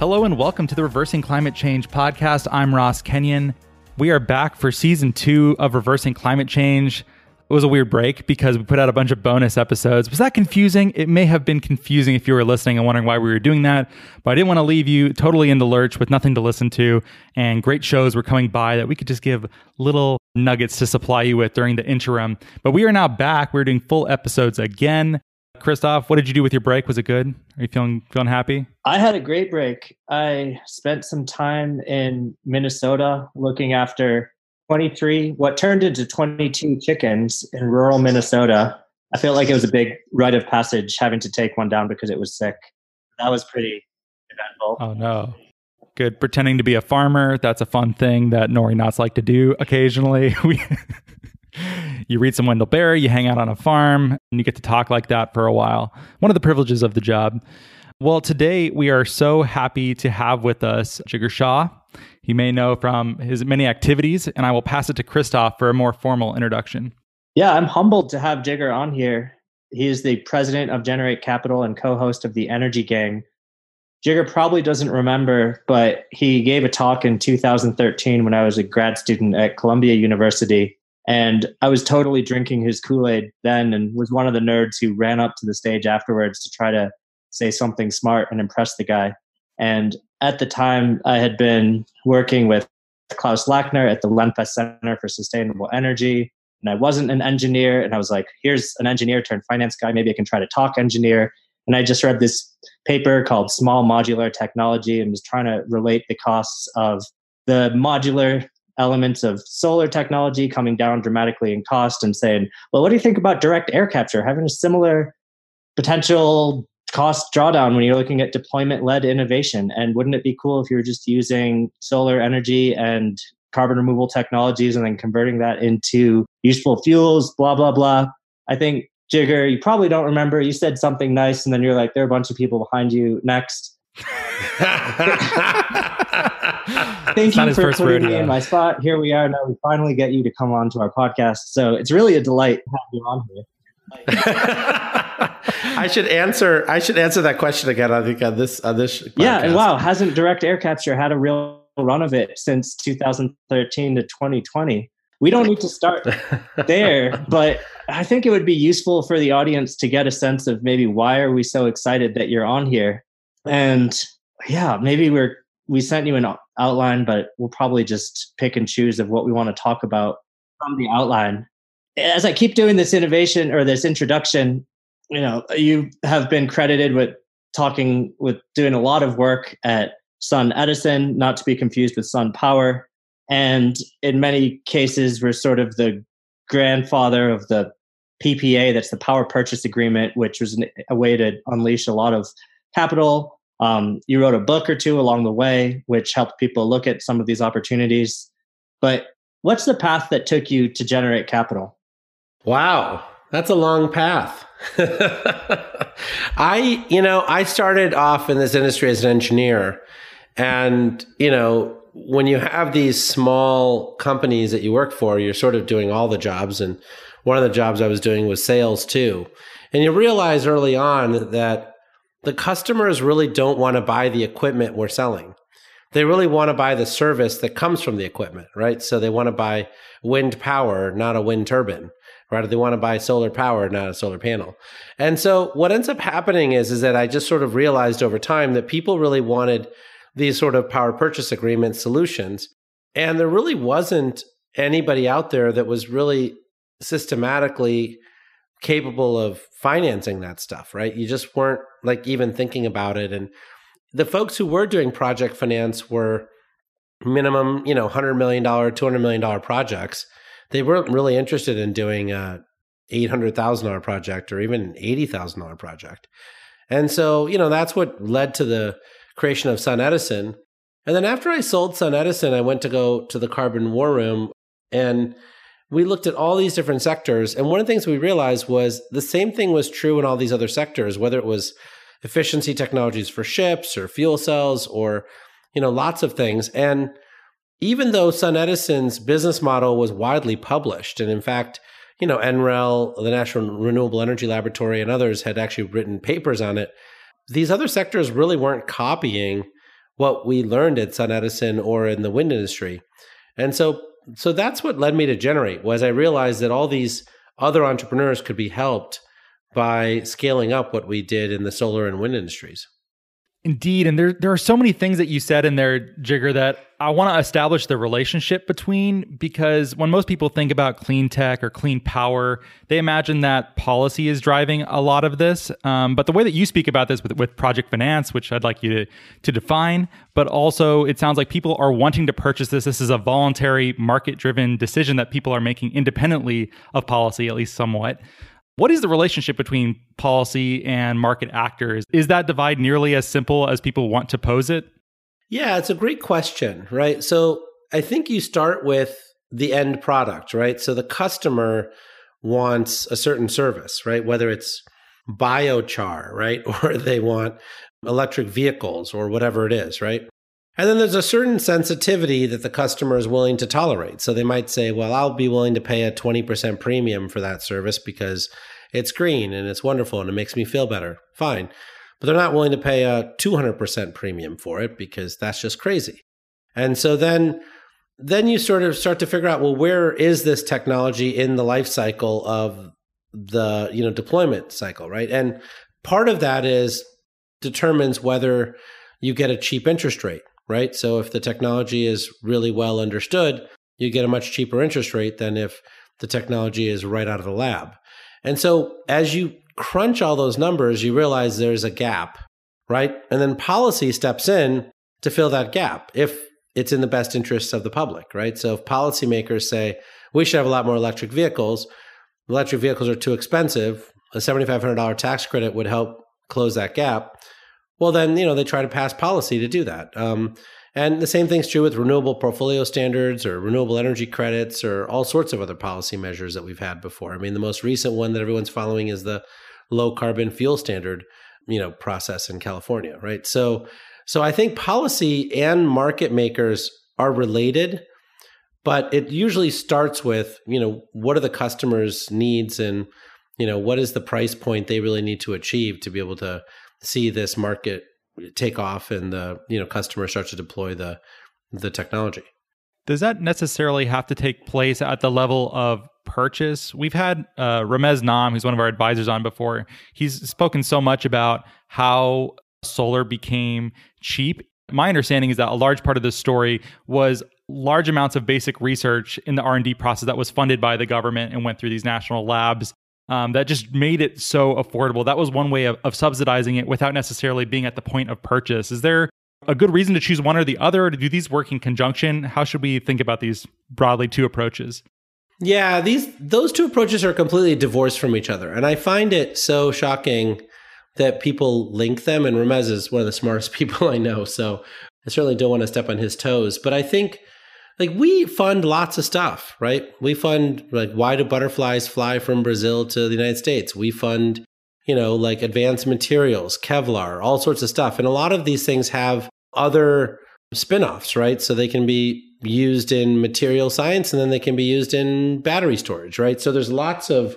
Hello and welcome to the Reversing Climate Change podcast. I'm Ross Kenyon. We are back for season two of Reversing Climate Change. It was a weird break because we put out a bunch of bonus episodes. Was that confusing? It may have been confusing if you were listening and wondering why we were doing that, but I didn't want to leave you totally in the lurch with nothing to listen to. And great shows were coming by that we could just give little nuggets to supply you with during the interim. But we are now back. We're doing full episodes again. Christoph, what did you do with your break? Was it good? Are you feeling feeling happy? I had a great break. I spent some time in Minnesota looking after 23, what turned into 22 chickens in rural Minnesota. I felt like it was a big rite of passage having to take one down because it was sick. That was pretty eventful. Oh no. Good. Pretending to be a farmer, that's a fun thing that Nori Knots like to do occasionally. We you read some Wendell Berry, you hang out on a farm, and you get to talk like that for a while. One of the privileges of the job. Well, today we are so happy to have with us Jigar Shah. He may know from his many activities, and I will pass it to Christoph for a more formal introduction. Yeah, I'm humbled to have Jigar on here. He is the president of Generate Capital and co host of the Energy Gang. Jigar probably doesn't remember, but he gave a talk in 2013 when I was a grad student at Columbia University and I was totally drinking his Kool Aid then and was one of the nerds who ran up to the stage afterwards to try to say something smart and impress the guy. And at the time, I had been working with Klaus Lackner at the Lenfest Center for Sustainable Energy. And I wasn't an engineer. And I was like, here's an engineer turned finance guy. Maybe I can try to talk engineer. And I just read this paper called Small Modular Technology and was trying to relate the costs of the modular elements of solar technology coming down dramatically in cost and saying, well, what do you think about direct air capture having a similar potential cost drawdown when you're looking at deployment led innovation? And wouldn't it be cool if you were just using solar energy and carbon removal technologies and then converting that into useful fuels, blah, blah, blah? I think, Jigar, you probably don't remember. You said something nice, and then you're like, there are a bunch of people behind you. Next. Thank you for putting rodeo. me in my spot. Here we are. Now we finally get you to come on to our podcast. So it's really a delight to have you on here. I should answer. I should answer that question again. I think on this on this. Podcast. Yeah, and wow, hasn't direct air capture had a real run of it since 2013 to 2020? We don't need to start there, but I think it would be useful for the audience to get a sense of maybe why are we so excited that you're on here, and yeah, maybe we're we sent you an outline, but we'll probably just pick and choose of what we want to talk about from the outline. As I keep doing this innovation or this introduction, you know, you have been credited with talking with doing a lot of work at Sun Edison, not to be confused with Sun Power. And in many cases, we're sort of the grandfather of the PPA, that's the power purchase agreement, which was a way to unleash a lot of capital um, you wrote a book or two along the way, which helped people look at some of these opportunities. But what's the path that took you to generate capital? Wow, that's a long path. I, you know, I started off in this industry as an engineer. And, you know, when you have these small companies that you work for, you're sort of doing all the jobs. And one of the jobs I was doing was sales too. And you realize early on that the customers really don't want to buy the equipment we're selling. They really want to buy the service that comes from the equipment, right? So they want to buy wind power, not a wind turbine, right? They want to buy solar power, not a solar panel. And so what ends up happening is, is that I just sort of realized over time that people really wanted these sort of power purchase agreement solutions. And there really wasn't anybody out there that was really systematically capable of financing that stuff, right? You just weren't like even thinking about it. And the folks who were doing project finance were minimum, you know, $100 million, $200 million projects. They weren't really interested in doing a $800,000 project or even an $80,000 project. And so, you know, that's what led to the creation of Sun Edison. And then after I sold Sun Edison, I went to go to the carbon war room and we looked at all these different sectors. And one of the things we realized was the same thing was true in all these other sectors, whether it was efficiency technologies for ships or fuel cells or, you know, lots of things. And even though Sun Edison's business model was widely published, and in fact, you know, NREL, the National Renewable Energy Laboratory, and others had actually written papers on it. These other sectors really weren't copying what we learned at Sun Edison or in the wind industry. And so so that's what led me to generate was I realized that all these other entrepreneurs could be helped by scaling up what we did in the solar and wind industries. Indeed. And there, there are so many things that you said in there, Jigar, that I want to establish the relationship between because when most people think about clean tech or clean power, they imagine that policy is driving a lot of this. Um, but the way that you speak about this with, with project finance, which I'd like you to, to define, but also it sounds like people are wanting to purchase this. This is a voluntary market driven decision that people are making independently of policy, at least somewhat. What is the relationship between policy and market actors? Is that divide nearly as simple as people want to pose it? Yeah, it's a great question, right? So I think you start with the end product, right? So the customer wants a certain service, right? Whether it's biochar, right? Or they want electric vehicles or whatever it is, right? And then there's a certain sensitivity that the customer is willing to tolerate. So they might say, well, I'll be willing to pay a 20% premium for that service because it's green and it's wonderful and it makes me feel better. Fine. But they're not willing to pay a 200% premium for it because that's just crazy. And so then then you sort of start to figure out well where is this technology in the life cycle of the you know deployment cycle right and part of that is determines whether you get a cheap interest rate right? So if the technology is really well understood, you get a much cheaper interest rate than if the technology is right out of the lab. And so as you crunch all those numbers, you realize there's a gap, right? And then policy steps in to fill that gap if it's in the best interests of the public, right? So if policymakers say we should have a lot more electric vehicles, electric vehicles are too expensive, a $7,500 tax credit would help close that gap well, then you know they try to pass policy to do that. Um, and the same thing's true with renewable portfolio standards or renewable energy credits or all sorts of other policy measures that we've had before. I mean, the most recent one that everyone's following is the low carbon fuel standard, you know, process in California, right? So, so I think policy and market makers are related, but it usually starts with, you know, what are the customers' needs and, you know, what is the price point they really need to achieve to be able to see this market take off and the you know customers start to deploy the the technology. Does that necessarily have to take place at the level of purchase? We've had uh, Ramez Naam, who's one of our advisors, on before. He's spoken so much about how solar became cheap. My understanding is that a large part of this story was large amounts of basic research in the R&D process that was funded by the government and went through these national labs um, that just made it so affordable. That was one way of, of subsidizing it without necessarily being at the point of purchase. Is there a good reason to choose one or the other? Or do these work in conjunction? How should we think about these broadly two approaches? Yeah, these those two approaches are completely divorced from each other, and I find it so shocking that people link them. And Ramez is one of the smartest people I know, so I certainly don't want to step on his toes. But I think like we fund lots of stuff, right? We fund like why do butterflies fly from Brazil to the United States? We fund, you know, like advanced materials, Kevlar, all sorts of stuff. And a lot of these things have other spin-offs, right? So they can be used in material science and then they can be used in battery storage, right? So there's lots of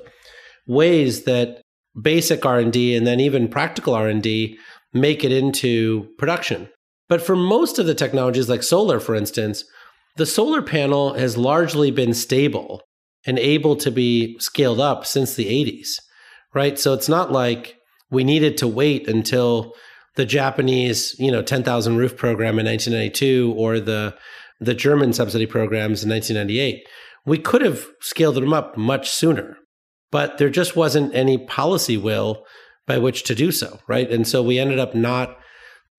ways that basic R&D and then even practical R&D make it into production. But for most of the technologies like solar for instance, the solar panel has largely been stable and able to be scaled up since the 80s, right? So it's not like we needed to wait until the Japanese, you know, 10,000 roof program in 1992 or the the German subsidy programs in 1998. We could have scaled them up much sooner, but there just wasn't any policy will by which to do so, right? And so we ended up not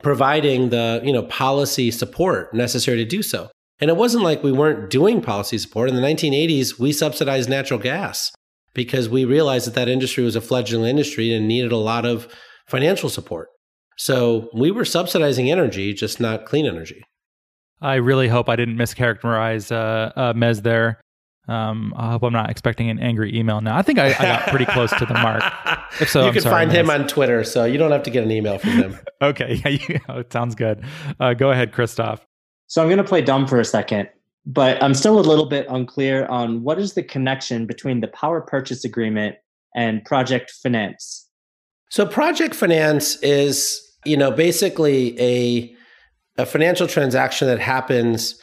providing the, you know, policy support necessary to do so. And it wasn't like we weren't doing policy support. In the 1980s, we subsidized natural gas because we realized that that industry was a fledgling industry and needed a lot of financial support. So we were subsidizing energy, just not clean energy. I really hope I didn't mischaracterize uh, uh, Mez there. Um, I hope I'm not expecting an angry email now. I think I, I got pretty close to the mark. If so, you I'm can sorry, find Mez. him on Twitter, so you don't have to get an email from him. okay, yeah, it sounds good. Uh, go ahead, Christoph. So I'm going to play dumb for a second, but I'm still a little bit unclear on what is the connection between the power purchase agreement and project finance. So project finance is, you know, basically a a financial transaction that happens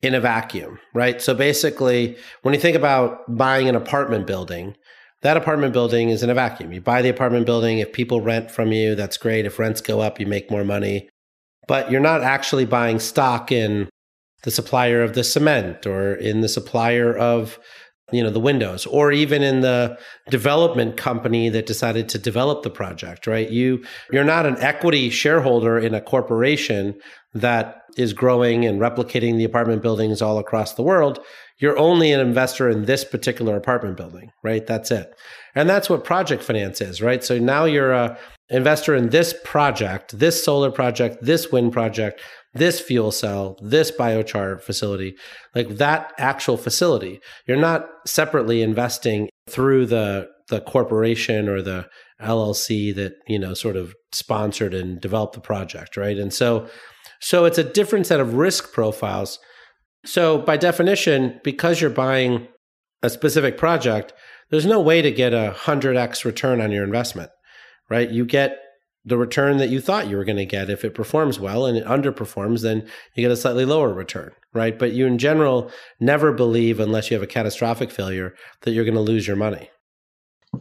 in a vacuum, right? So basically, when you think about buying an apartment building, that apartment building is in a vacuum. You buy the apartment building. If people rent from you, that's great. If rents go up, you make more money. But you're not actually buying stock in the supplier of the cement or in the supplier of you know the windows or even in the development company that decided to develop the project right? You you're not an equity shareholder in a corporation that is growing and replicating the apartment buildings all across the world. You're only an investor in this particular apartment building right? That's it. And that's what project finance is right? So now you're a investor in this project this solar project this wind project this fuel cell, this biochar facility, like that actual facility. You're not separately investing through the the corporation or the LLC that, you know, sort of sponsored and developed the project, right? And so so it's a different set of risk profiles. So by definition, because you're buying a specific project, there's no way to get a 100x return on your investment, right? You get the return that you thought you were going to get. If it performs well and it underperforms then you get a slightly lower return right? But you in general never believe unless you have a catastrophic failure that you're going to lose your money.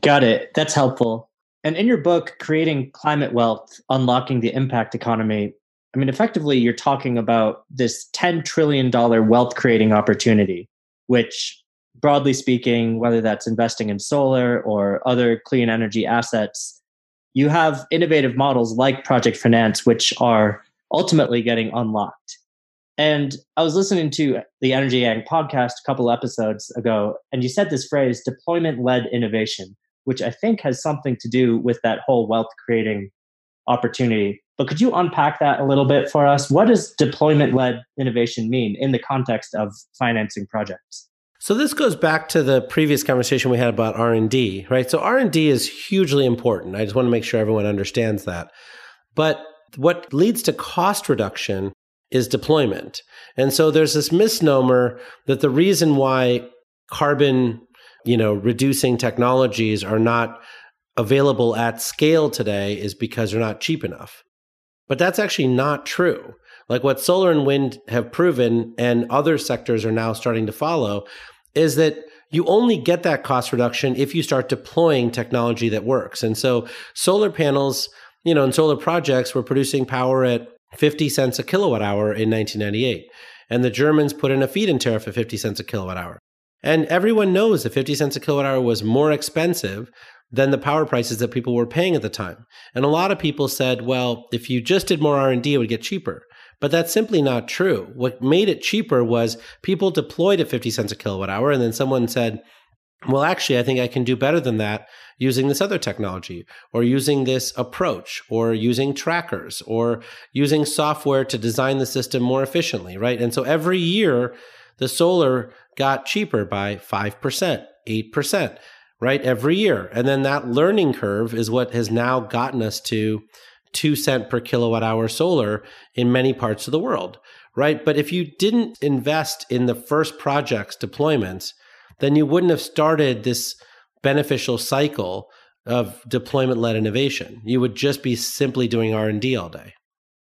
Got it. That's helpful. And in your book creating climate wealth unlocking the impact economy i mean effectively you're talking about this 10 trillion dollar wealth creating opportunity which broadly speaking whether that's investing in solar or other clean energy assets you have innovative models like project finance, which are ultimately getting unlocked. And I was listening to the Energy Gang podcast a couple episodes ago, and you said this phrase deployment led innovation, which I think has something to do with that whole wealth creating opportunity. But could you unpack that a little bit for us? What does deployment led innovation mean in the context of financing projects? So this goes back to the previous conversation we had about R&D, right? So R&D is hugely important. I just want to make sure everyone understands that. But what leads to cost reduction is deployment. And so there's this misnomer that the reason why carbon, you know, reducing technologies are not available at scale today is because they're not cheap enough. But that's actually not true. Like what solar and wind have proven, and other sectors are now starting to follow, is that you only get that cost reduction if you start deploying technology that works. And so solar panels, you know, and solar projects were producing power at 50 cents a kilowatt hour in 1998. And the Germans put in a feed in tariff at 50 cents a kilowatt hour. And everyone knows that 50 cents a kilowatt hour was more expensive than the power prices that people were paying at the time. And a lot of people said, well, if you just did more R&D, it would get cheaper. But that's simply not true. What made it cheaper was people deployed at 50 cents a kilowatt hour, and then someone said, well, actually, I think I can do better than that using this other technology, or using this approach, or using trackers, or using software to design the system more efficiently, right? And so every year, the solar got cheaper by 5%, 8%, right? Every year. And then that learning curve is what has now gotten us to two cent per kilowatt hour solar in many parts of the world, right? But if you didn't invest in the first project's deployments, then you wouldn't have started this beneficial cycle of deployment led innovation. You would just be simply doing R&D all day.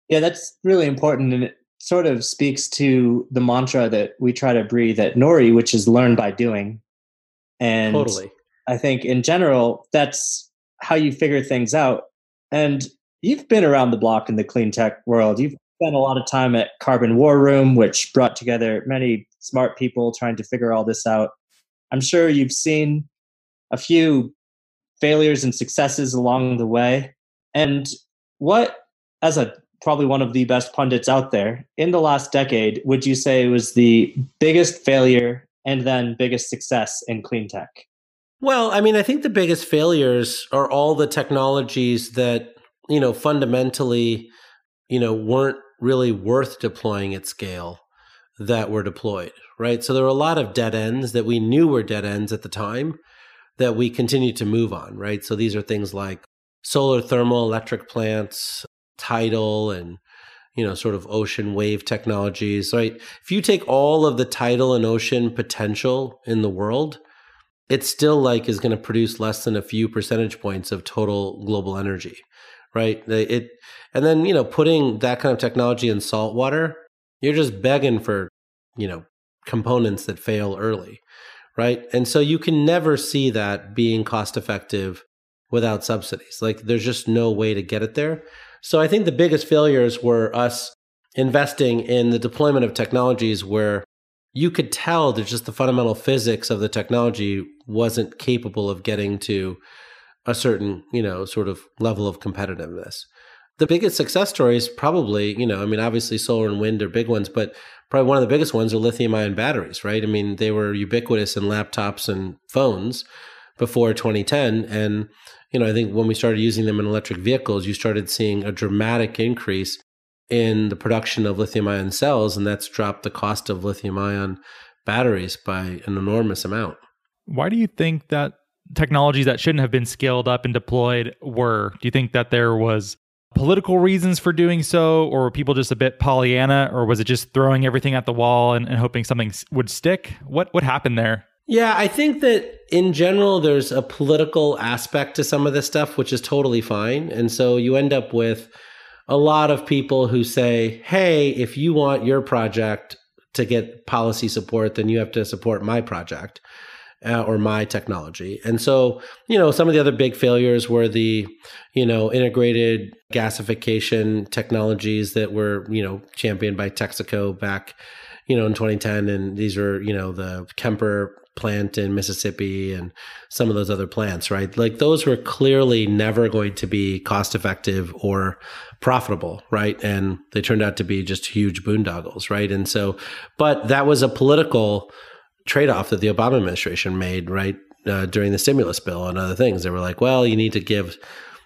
Yeah, that's really important and it sort of speaks to the mantra that we try to breathe at Nori, which is learn by doing. And totally. I think in general that's how you figure things out. And you've been around the block in the clean tech world. You've spent a lot of time at Carbon War Room, which brought together many smart people trying to figure all this out. I'm sure you've seen a few failures and successes along the way. And what, as a probably one of the best pundits out there, in the last decade, would you say was the biggest failure and then biggest success in clean tech? Well, I mean, I think the biggest failures are all the technologies that, you know, fundamentally, you know, weren't really worth deploying at scale that were deployed, right? So there were a lot of dead ends that we knew were dead ends at the time that we continue to move on, right? So these are things like solar thermal electric plants, tidal and you know sort of ocean wave technologies right if you take all of the tidal and ocean potential in the world it still like is going to produce less than a few percentage points of total global energy right? It and then you know putting that kind of technology in salt water you're just begging for you know components that fail early right? And so you can never see that being cost effective without subsidies. Like there's just no way to get it there. So I think the biggest failures were us investing in the deployment of technologies where you could tell that just the fundamental physics of the technology wasn't capable of getting to a certain, you know, sort of level of competitiveness. The biggest success stories probably, you know, I mean, obviously solar and wind are big ones, but probably one of the biggest ones are lithium ion batteries, right? I mean, they were ubiquitous in laptops and phones before 2010. And you know, I think when we started using them in electric vehicles, you started seeing a dramatic increase in the production of lithium ion cells, and that's dropped the cost of lithium ion batteries by an enormous amount. Why do you think that technologies that shouldn't have been scaled up and deployed were? Do you think that there was political reasons for doing so, or were people just a bit Pollyanna, or was it just throwing everything at the wall and, and hoping something would stick? What what happened there? Yeah, I think that in general, there's a political aspect to some of this stuff, which is totally fine. And so you end up with a lot of people who say, hey, if you want your project to get policy support, then you have to support my project. Uh, or my technology. And so, you know, some of the other big failures were the, you know, integrated gasification technologies that were, you know, championed by Texaco back, you know, in 2010. And these are, you know, the Kemper plant in Mississippi and some of those other plants, right? Like those were clearly never going to be cost effective or profitable, right? And they turned out to be just huge boondoggles, right? And so, but that was a political trade off that the Obama administration made, right? Uh, during the stimulus bill and other things. They were like, well, you need to give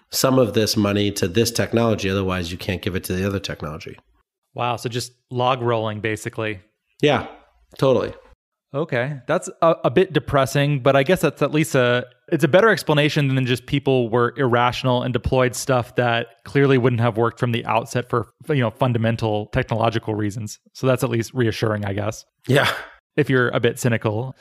some of this money to this technology, otherwise, you can't give it to the other technology. Wow. So just log rolling, basically. Yeah, totally. Okay, that's a, a, bit depressing, but I guess that's at least a it's a better explanation than just people were irrational and deployed stuff that clearly wouldn't have worked from the outset for you know fundamental technological reasons. So that's at least reassuring, I guess. Yeah, if you're a bit cynical.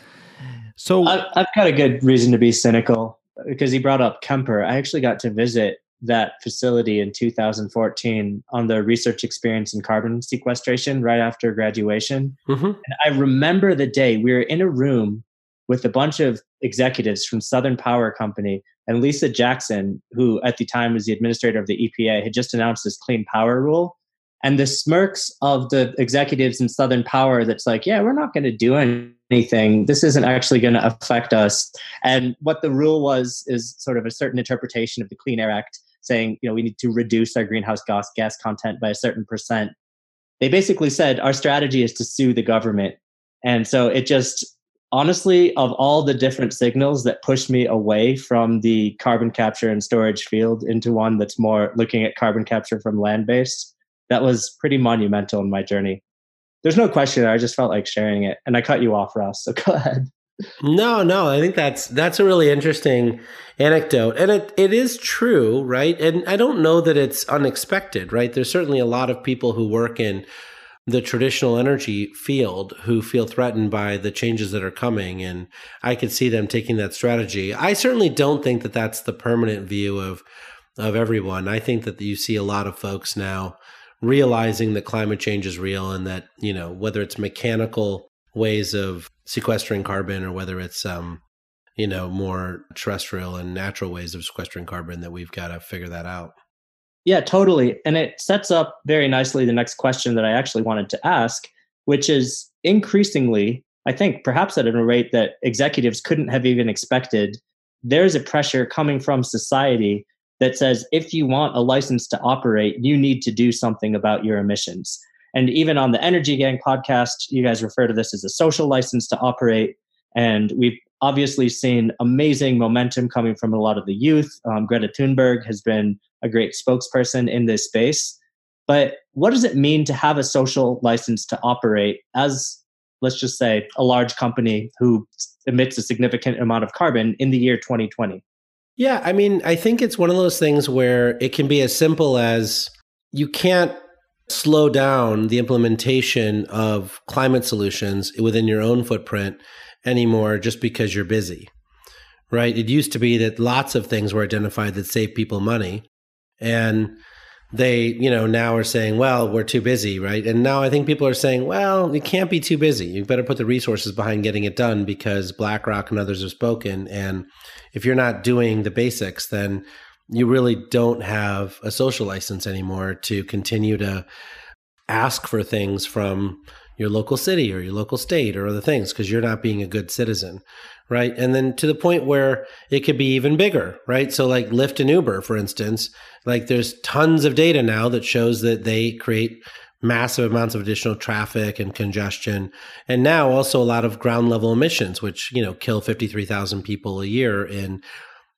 So I've got a good reason to be cynical because he brought up Kemper. I actually got to visit that facility in 2014 on the research experience in carbon sequestration right after graduation. Mm-hmm. And I remember the day we were in a room with a bunch of executives from Southern Power Company and Lisa Jackson, who at the time was the administrator of the EPA, had just announced this clean power rule. And the smirks of the executives in Southern Power that's like, yeah, we're not going to do anything. This isn't actually going to affect us. And what the rule was is sort of a certain interpretation of the Clean Air Act saying, you know, we need to reduce our greenhouse gas content by a certain percent. They basically said our strategy is to sue the government. And so it just honestly, of all the different signals that push me away from the carbon capture and storage field into one that's more looking at carbon capture from land based, that was pretty monumental in my journey. There's no question. I just felt like sharing it. And I cut you off, Ross. So go ahead. No, no, I think that's that's a really interesting anecdote. And it, it is true, right? And I don't know that it's unexpected, right? There's certainly a lot of people who work in the traditional energy field who feel threatened by the changes that are coming and I could see them taking that strategy. I certainly don't think that that's the permanent view of of everyone. I think that you see a lot of folks now realizing that climate change is real and that, you know, whether it's mechanical ways of sequestering carbon or whether it's um, you know more terrestrial and natural ways of sequestering carbon that we've got to figure that out Yeah, totally. And it sets up very nicely the next question that I actually wanted to ask, which is increasingly, I think perhaps at a rate that executives couldn't have even expected, there's a pressure coming from society that says if you want a license to operate, you need to do something about your emissions. And even on the Energy Gang podcast, you guys refer to this as a social license to operate. And we've obviously seen amazing momentum coming from a lot of the youth. Um, Greta Thunberg has been a great spokesperson in this space. But what does it mean to have a social license to operate as, let's just say, a large company who emits a significant amount of carbon in the year 2020? Yeah, I mean, I think it's one of those things where it can be as simple as you can't slow down the implementation of climate solutions within your own footprint anymore just because you're busy. Right? It used to be that lots of things were identified that save people money and they, you know, now are saying, well, we're too busy, right? And now I think people are saying, well, you can't be too busy. You better put the resources behind getting it done because BlackRock and others have spoken and if you're not doing the basics, then you really don't have a social license anymore to continue to ask for things from your local city or your local state or other things because you're not being a good citizen right? And then to the point where it could be even bigger right? So like lyft and uber for instance like there's tons of data now that shows that they create massive amounts of additional traffic and congestion. And now also a lot of ground level emissions which you know kill 53,000 people a year in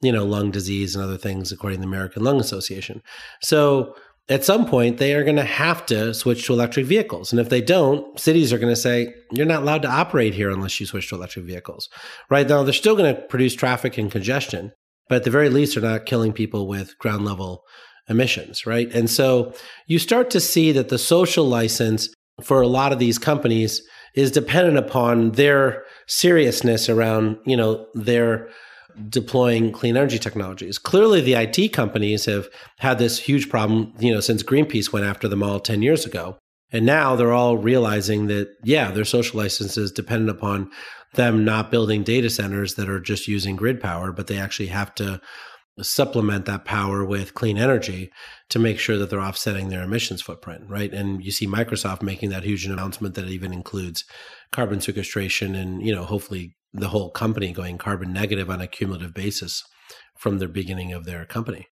you know lung disease and other things according to the American Lung Association. So at some point they are going to have to switch to electric vehicles and if they don't cities are going to say you're not allowed to operate here unless you switch to electric vehicles right now they're still going to produce traffic and congestion but at the very least they're not killing people with ground level emissions, right? And so you start to see that the social license for a lot of these companies is dependent upon their seriousness around, you know, their deploying clean energy technologies. Clearly the IT companies have had this huge problem, you know, since Greenpeace went after them all 10 years ago. And now they're all realizing that, yeah, their social license is dependent upon them not building data centers that are just using grid power, but they actually have to supplement that power with clean energy to make sure that they're offsetting their emissions footprint, right? And you see Microsoft making that huge announcement that even includes carbon sequestration and, you know, hopefully the whole company going carbon negative on a cumulative basis from the beginning of their company.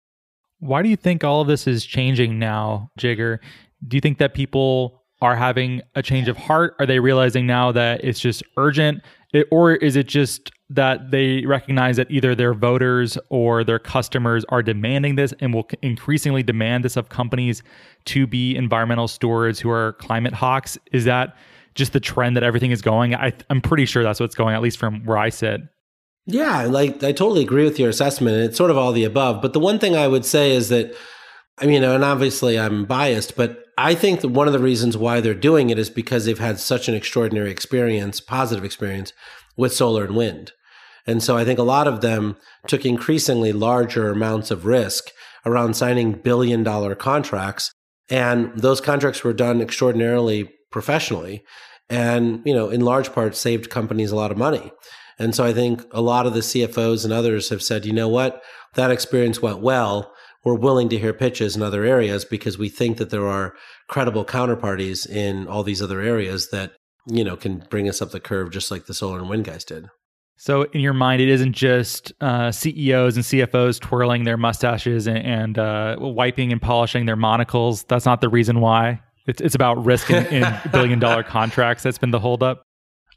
Why do you think all of this is changing now, Jigar? Do you think that people are having a change of heart? Are they realizing now that it's just urgent? It, or is it just that they recognize that either their voters or their customers are demanding this and will increasingly demand this of companies to be environmental stewards who are climate hawks? Is that just the trend that everything is going? I, I'm pretty sure that's what's going, at least from where I sit. Yeah, like I totally agree with your assessment. It's sort of all the above. But the one thing I would say is that, I mean, and obviously I'm biased, but I think that one of the reasons why they're doing it is because they've had such an extraordinary experience, positive experience with solar and wind. And so I think a lot of them took increasingly larger amounts of risk around signing billion dollar contracts. And those contracts were done extraordinarily professionally and, you know, in large part saved companies a lot of money. And so I think a lot of the CFOs and others have said, you know what, that experience went well. We're willing to hear pitches in other areas because we think that there are credible counterparties in all these other areas that, you know, can bring us up the curve just like the solar and wind guys did. So, in your mind, it isn't just uh, CEOs and CFOs twirling their mustaches and, and uh, wiping and polishing their monocles. That's not the reason why. It's, it's about risk in, in billion dollar contracts. That's been the holdup.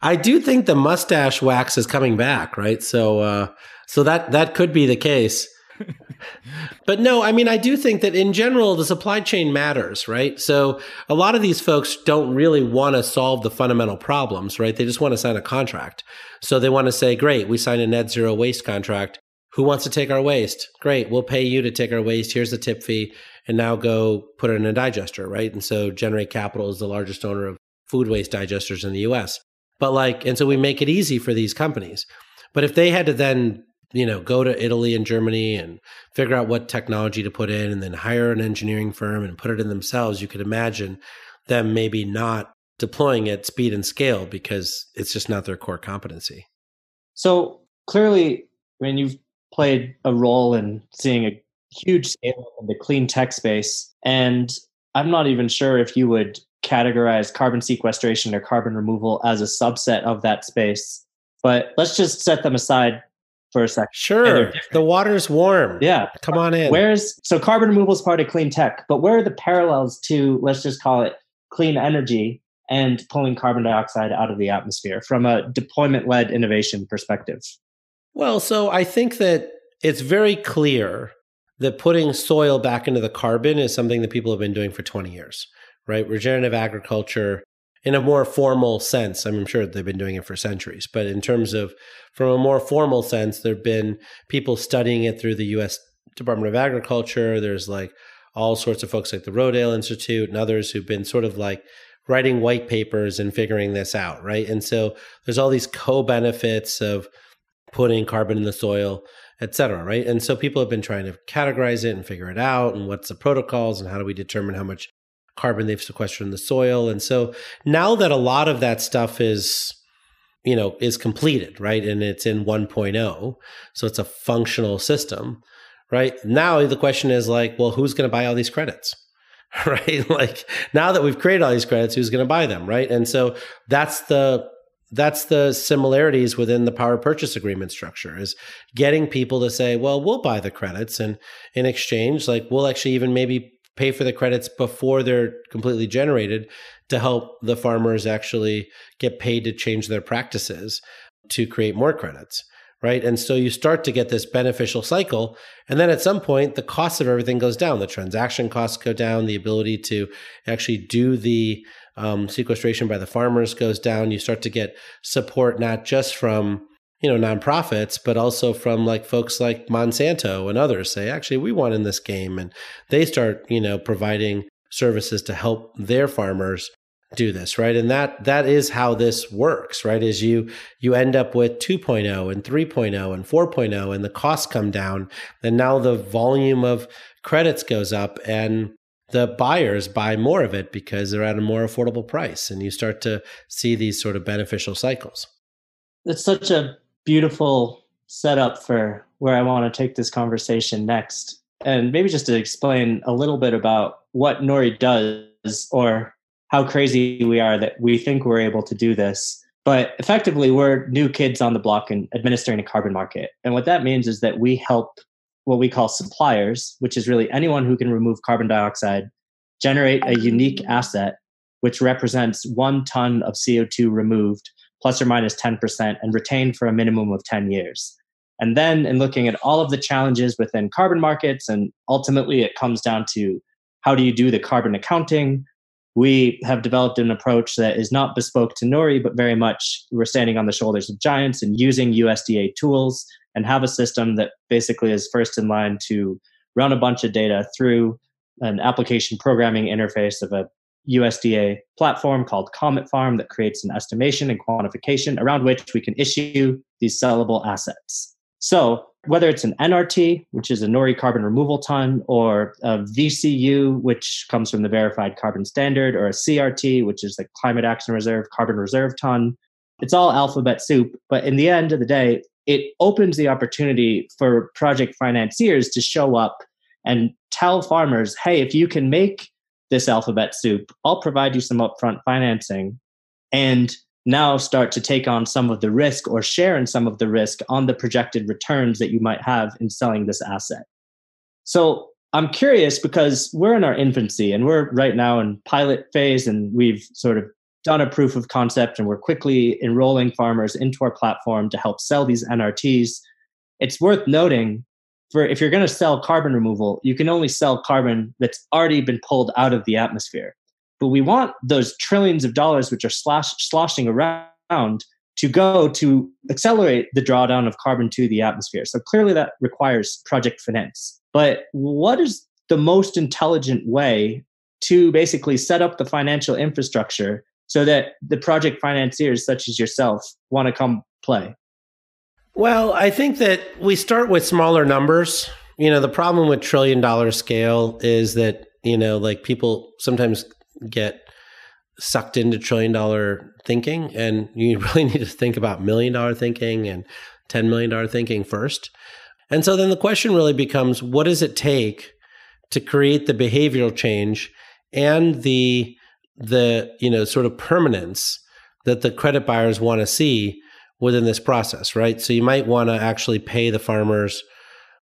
I do think the mustache wax is coming back, right? So, uh, so that that could be the case but no, I mean, I do think that in general, the supply chain matters, right? So a lot of these folks don't really want to solve the fundamental problems, right? They just want to sign a contract. So they want to say, great, we signed a net zero waste contract. Who wants to take our waste? Great, we'll pay you to take our waste. Here's the tip fee. And now go put it in a digester, right? And so Generate Capital is the largest owner of food waste digesters in the US. But like, and so we make it easy for these companies. But if they had to then you know, go to Italy and Germany and figure out what technology to put in and then hire an engineering firm and put it in themselves, you could imagine them maybe not deploying at speed and scale because it's just not their core competency. So clearly, I mean, you've played a role in seeing a huge scale in the clean tech space. And I'm not even sure if you would categorize carbon sequestration or carbon removal as a subset of that space. But let's just set them aside for a second. Sure. The water's warm. Yeah. Come on in. Where's so carbon removal is part of clean tech, but where are the parallels to let's just call it clean energy and pulling carbon dioxide out of the atmosphere from a deployment led innovation perspective? Well, so I think that it's very clear that putting soil back into the carbon is something that people have been doing for 20 years, right? Regenerative agriculture in a more formal sense. I'm sure they've been doing it for centuries, but in terms of from a more formal sense, there have been people studying it through the US Department of Agriculture. There's like all sorts of folks like the Rodale Institute and others who've been sort of like writing white papers and figuring this out, right? And so there's all these co-benefits of putting carbon in the soil, et cetera, right? And so people have been trying to categorize it and figure it out and what's the protocols and how do we determine how much carbon they've sequestered in the soil. And so now that a lot of that stuff is you know is completed right and it's in 1.0 so it's a functional system right now the question is like well who's going to buy all these credits right like now that we've created all these credits who's going to buy them right and so that's the that's the similarities within the power purchase agreement structure is getting people to say well we'll buy the credits and in exchange like we'll actually even maybe pay for the credits before they're completely generated to help the farmers actually get paid to change their practices to create more credits right? And so you start to get this beneficial cycle and then at some point the cost of everything goes down. The transaction costs go down the ability to actually do the um, sequestration by the farmers goes down you start to get support not just from you know nonprofits but also from like folks like monsanto and others say actually we want in this game and they start you know providing services to help their farmers do this right? And that that is how this works right? Is you you end up with 2.0 and 3.0 and 4.0 and the costs come down and now the volume of credits goes up and the buyers buy more of it because they're at a more affordable price and you start to see these sort of beneficial cycles it's such a beautiful setup for where I want to take this conversation next. And maybe just to explain a little bit about what Nori does or how crazy we are that we think we're able to do this. But effectively, we're new kids on the block and administering a carbon market. And what that means is that we help what we call suppliers, which is really anyone who can remove carbon dioxide, generate a unique asset which represents one ton of CO2 removed plus or minus 10% and retained for a minimum of 10 years. And then in looking at all of the challenges within carbon markets, and ultimately it comes down to how do you do the carbon accounting? We have developed an approach that is not bespoke to Nori, but very much we're standing on the shoulders of giants and using USDA tools and have a system that basically is first in line to run a bunch of data through an application programming interface of a USDA platform called Comet Farm that creates an estimation and quantification around which we can issue these sellable assets. So, whether it's an NRT, which is a Nori carbon removal ton, or a VCU, which comes from the Verified Carbon Standard, or a CRT, which is the Climate Action Reserve carbon reserve ton, it's all alphabet soup. But in the end of the day, it opens the opportunity for project financiers to show up and tell farmers, hey, if you can make this alphabet soup. I'll provide you some upfront financing and now start to take on some of the risk or share in some of the risk on the projected returns that you might have in selling this asset. So I'm curious because we're in our infancy and we're right now in pilot phase and we've sort of done a proof of concept and we're quickly enrolling farmers into our platform to help sell these NRTs. It's worth noting for if you're going to sell carbon removal, you can only sell carbon that's already been pulled out of the atmosphere. But we want those trillions of dollars which are slash, sloshing around to go to accelerate the drawdown of carbon to the atmosphere. So clearly that requires project finance. But what is the most intelligent way to basically set up the financial infrastructure so that the project financiers such as yourself want to come play? Well, I think that we start with smaller numbers. You know, the problem with trillion dollar scale is that, you know, like people sometimes get sucked into trillion dollar thinking and you really need to think about million dollar thinking and 10 million dollar thinking first. And so then the question really becomes what does it take to create the behavioral change and the the you know sort of permanence that the credit buyers want to see within this process, right? So you might want to actually pay the farmers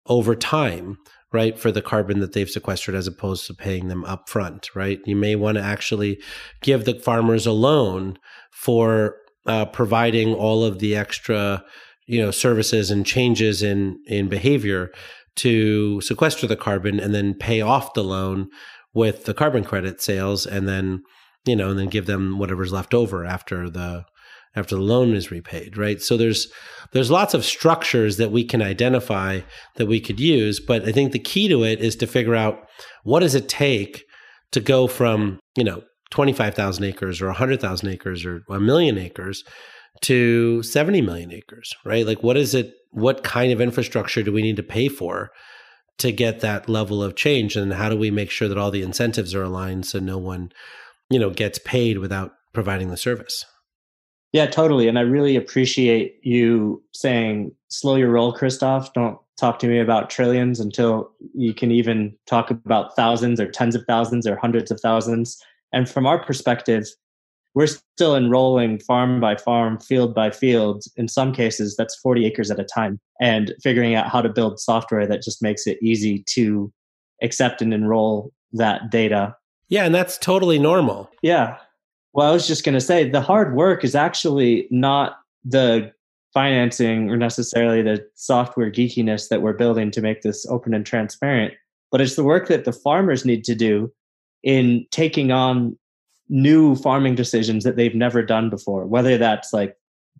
over time, right, for the carbon that they've sequestered as opposed to paying them upfront, right? You may want to actually give the farmers a loan for uh, providing all of the extra, you know, services and changes in in behavior to sequester the carbon and then pay off the loan with the carbon credit sales and then you know and then give them whatever's left over after the after the loan is repaid right so there's there's lots of structures that we can identify that we could use but i think the key to it is to figure out what does it take to go from you know 25,000 acres or 100,000 acres or a million acres to 70 million acres, right? Like, what is it? What kind of infrastructure do we need to pay for to get that level of change? And how do we make sure that all the incentives are aligned so no one, you know, gets paid without providing the service? Yeah, totally. And I really appreciate you saying, slow your roll, Christoph. Don't talk to me about trillions until you can even talk about thousands or tens of thousands or hundreds of thousands. And from our perspective, we're still enrolling farm by farm, field by field. In some cases, that's 40 acres at a time, and figuring out how to build software that just makes it easy to accept and enroll that data. Yeah, and that's totally normal. Yeah. Well, I was just going to say the hard work is actually not the financing or necessarily the software geekiness that we're building to make this open and transparent, but it's the work that the farmers need to do in taking on new farming decisions that they've never done before, whether that's like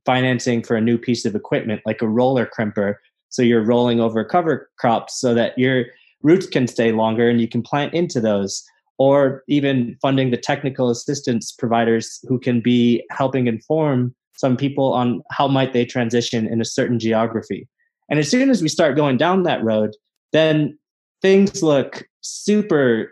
financing for a new piece of equipment, like a roller crimper. So you're rolling over cover crops so that your roots can stay longer and you can plant into those, or even funding the technical assistance providers who can be helping inform some people on how might they transition in a certain geography. And as soon as we start going down that road, then things look super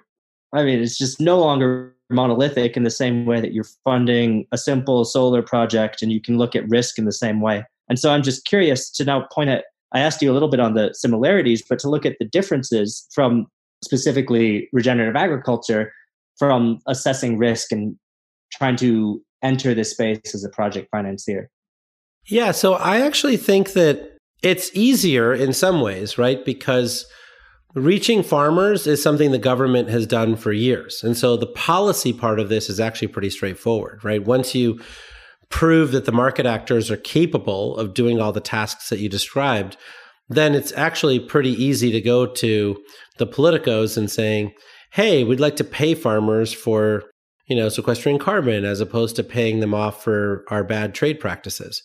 I mean, it's just no longer monolithic in the same way that you're funding a simple solar project and you can look at risk in the same way. And so I'm just curious to now point at, I asked you a little bit on the similarities, but to look at the differences from specifically regenerative agriculture from assessing risk and trying to enter this space as a project financier. Yeah, so I actually think that it's easier in some ways, right? Because Reaching farmers is something the government has done for years. And so the policy part of this is actually pretty straightforward, right? Once you prove that the market actors are capable of doing all the tasks that you described, then it's actually pretty easy to go to the politicos and saying, hey, we'd like to pay farmers for you know sequestering carbon as opposed to paying them off for our bad trade practices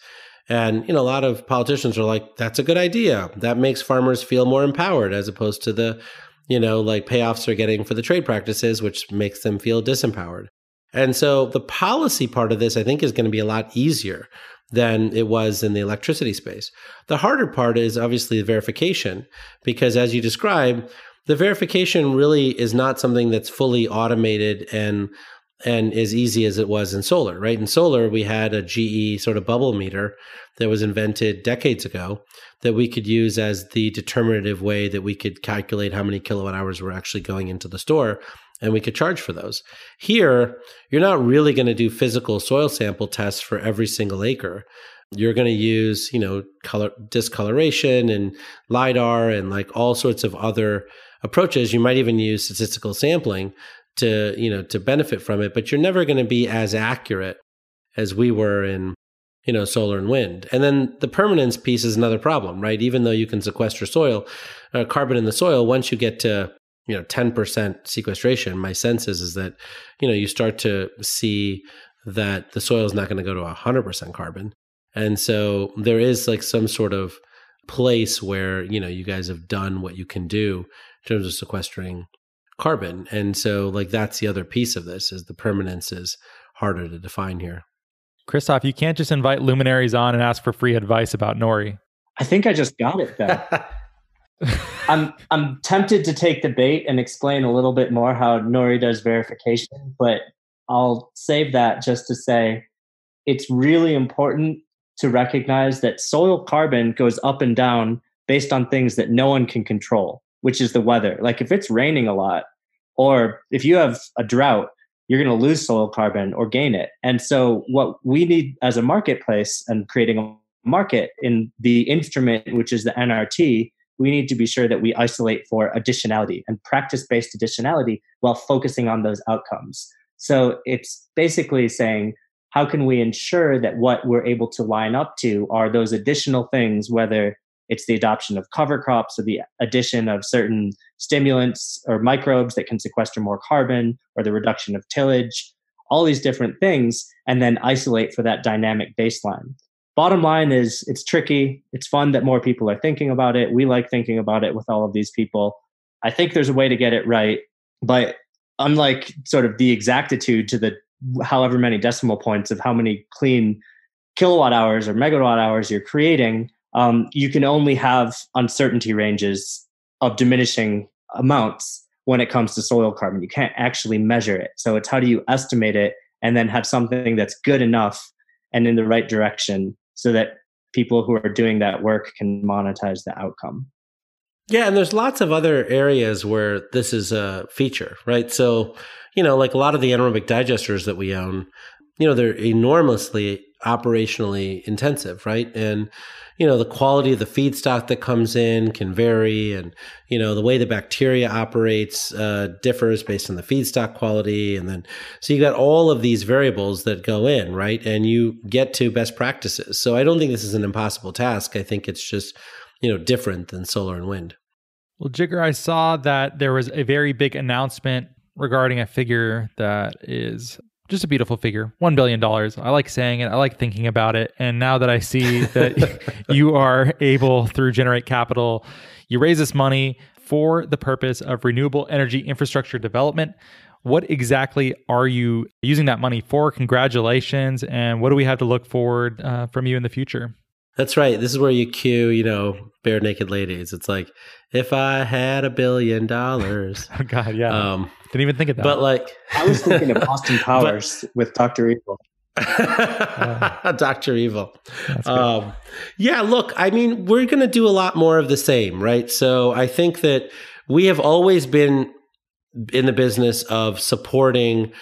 and you know, a lot of politicians are like, "That's a good idea. That makes farmers feel more empowered," as opposed to the, you know, like payoffs they're getting for the trade practices, which makes them feel disempowered. And so, the policy part of this, I think, is going to be a lot easier than it was in the electricity space. The harder part is obviously the verification, because as you describe, the verification really is not something that's fully automated and and as easy as it was in solar, right? In solar, we had a GE sort of bubble meter that was invented decades ago that we could use as the determinative way that we could calculate how many kilowatt hours were actually going into the store and we could charge for those. Here, you're not really going to do physical soil sample tests for every single acre. You're going to use, you know, color discoloration and lidar and like all sorts of other approaches. You might even use statistical sampling to you know to benefit from it but you're never going to be as accurate as we were in you know solar and wind and then the permanence piece is another problem right even though you can sequester soil uh, carbon in the soil once you get to you know 10% sequestration my sense is is that you know you start to see that the soil is not going to go to 100% carbon and so there is like some sort of place where you know you guys have done what you can do in terms of sequestering carbon. And so like that's the other piece of this is the permanence is harder to define here. Christoph, you can't just invite luminaries on and ask for free advice about Nori. I think I just got it though. I'm I'm tempted to take the bait and explain a little bit more how Nori does verification, but I'll save that just to say it's really important to recognize that soil carbon goes up and down based on things that no one can control, which is the weather. Like if it's raining a lot, or if you have a drought, you're going to lose soil carbon or gain it. And so, what we need as a marketplace and creating a market in the instrument, which is the NRT, we need to be sure that we isolate for additionality and practice based additionality while focusing on those outcomes. So, it's basically saying, how can we ensure that what we're able to line up to are those additional things, whether it's the adoption of cover crops or the addition of certain stimulants or microbes that can sequester more carbon or the reduction of tillage, all these different things, and then isolate for that dynamic baseline. Bottom line is it's tricky. It's fun that more people are thinking about it. We like thinking about it with all of these people. I think there's a way to get it right, but unlike sort of the exactitude to the however many decimal points of how many clean kilowatt hours or megawatt hours you're creating, um, you can only have uncertainty ranges of diminishing amounts when it comes to soil carbon. You can't actually measure it. So it's how do you estimate it and then have something that's good enough and in the right direction so that people who are doing that work can monetize the outcome. Yeah, and there's lots of other areas where this is a feature, right? So, you know, like a lot of the anaerobic digesters that we own, you know, they're enormously operationally intensive, right? And you know the quality of the feedstock that comes in can vary and you know the way the bacteria operates uh, differs based on the feedstock quality and then so you got all of these variables that go in right? And you get to best practices. So i don't think this is an impossible task. I think it's just you know different than solar and wind. Well Jigar, i saw that there was a very big announcement regarding a figure that is just a beautiful figure $1 billion i like saying it i like thinking about it and now that i see that you are able through generate capital you raise this money for the purpose of renewable energy infrastructure development what exactly are you using that money for congratulations and what do we have to look forward uh, from you in the future that's right. This is where you cue, you know, Barenaked Ladies. It's like, if I had a billion dollars. oh God, yeah. Um, Didn't even think of that. But like, I was thinking of Austin Powers but, with Doctor Evil. Doctor Evil. Um, yeah, look, I mean, we're going to do a lot more of the same, right? So I think that we have always been in the business of supporting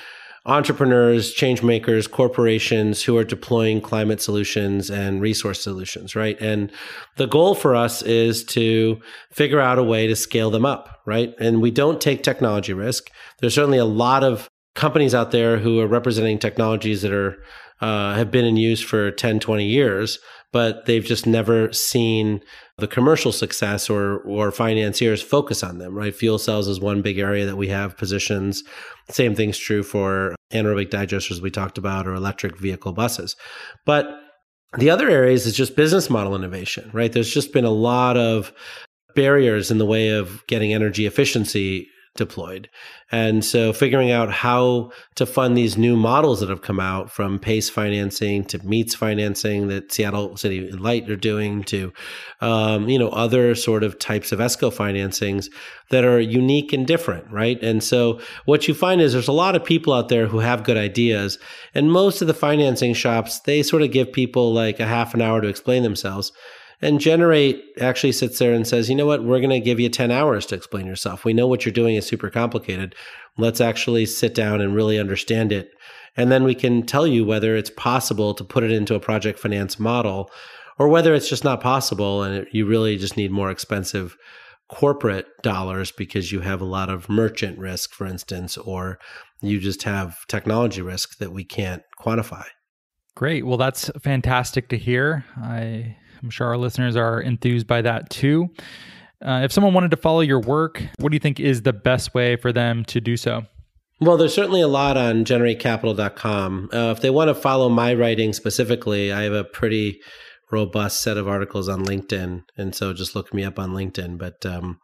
entrepreneurs, change makers, corporations who are deploying climate solutions and resource solutions, right? And the goal for us is to figure out a way to scale them up, right? And we don't take technology risk. There's certainly a lot of companies out there who are representing technologies that are uh, have been in use for 10, 20 years, but they've just never seen the commercial success or or financiers focus on them, right? Fuel cells is one big area that we have positions. Same thing's true for anaerobic digesters we talked about or electric vehicle buses. But the other areas is just business model innovation, right? There's just been a lot of barriers in the way of getting energy efficiency deployed. And so figuring out how to fund these new models that have come out from PACE financing to MEETS financing that Seattle City Light are doing to, um, you know, other sort of types of ESCO financings that are unique and different, right? And so what you find is there's a lot of people out there who have good ideas and most of the financing shops, they sort of give people like a half an hour to explain themselves. And Generate actually sits there and says, you know what, we're going to give you 10 hours to explain yourself. We know what you're doing is super complicated. Let's actually sit down and really understand it. And then we can tell you whether it's possible to put it into a project finance model or whether it's just not possible and you really just need more expensive corporate dollars because you have a lot of merchant risk, for instance, or you just have technology risk that we can't quantify. Great. Well, that's fantastic to hear. I I'm sure our listeners are enthused by that too. Uh, if someone wanted to follow your work, what do you think is the best way for them to do so? Well, there's certainly a lot on generatecapital.com. Uh, if they want to follow my writing specifically, I have a pretty robust set of articles on LinkedIn, and so just look me up on LinkedIn. But um,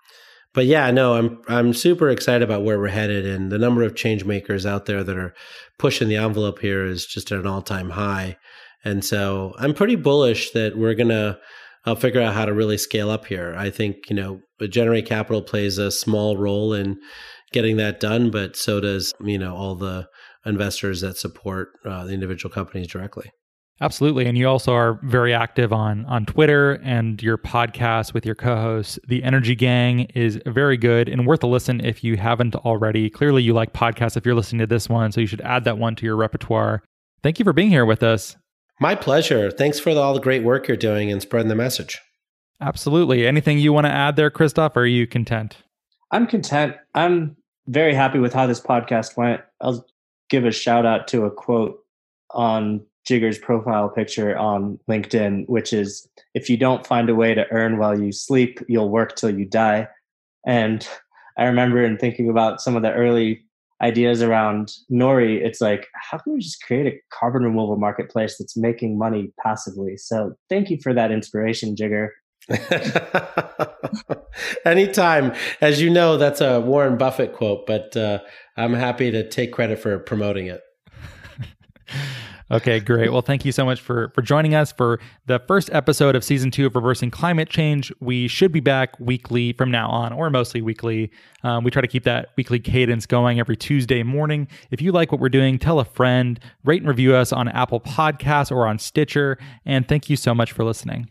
but yeah, no, I'm I'm super excited about where we're headed, and the number of change makers out there that are pushing the envelope here is just at an all time high. And so I'm pretty bullish that we're going to uh, figure out how to really scale up here. I think, you know, Generate Capital plays a small role in getting that done, but so does, you know, all the investors that support uh, the individual companies directly. Absolutely. And you also are very active on on Twitter and your podcast with your co-hosts. The Energy Gang is very good and worth a listen if you haven't already. Clearly you like podcasts if you're listening to this one, so you should add that one to your repertoire. Thank you for being here with us. My pleasure. Thanks for all the great work you're doing and spreading the message. Absolutely. Anything you want to add there, Christoph, or are you content? I'm content. I'm very happy with how this podcast went. I'll give a shout out to a quote on Jigar's profile picture on LinkedIn, which is if you don't find a way to earn while you sleep, you'll work till you die. And I remember in thinking about some of the early ideas around Nori, it's like, how can we just create a carbon removal marketplace that's making money passively? So thank you for that inspiration, Jigar. Anytime. As you know, that's a Warren Buffett quote, but uh, I'm happy to take credit for promoting it. Okay, great. Well, thank you so much for for joining us for the first episode of season two of Reversing Climate Change. We should be back weekly from now on, or mostly weekly. Um, we try to keep that weekly cadence going every Tuesday morning. If you like what we're doing, tell a friend, rate and review us on Apple Podcasts or on Stitcher. And thank you so much for listening.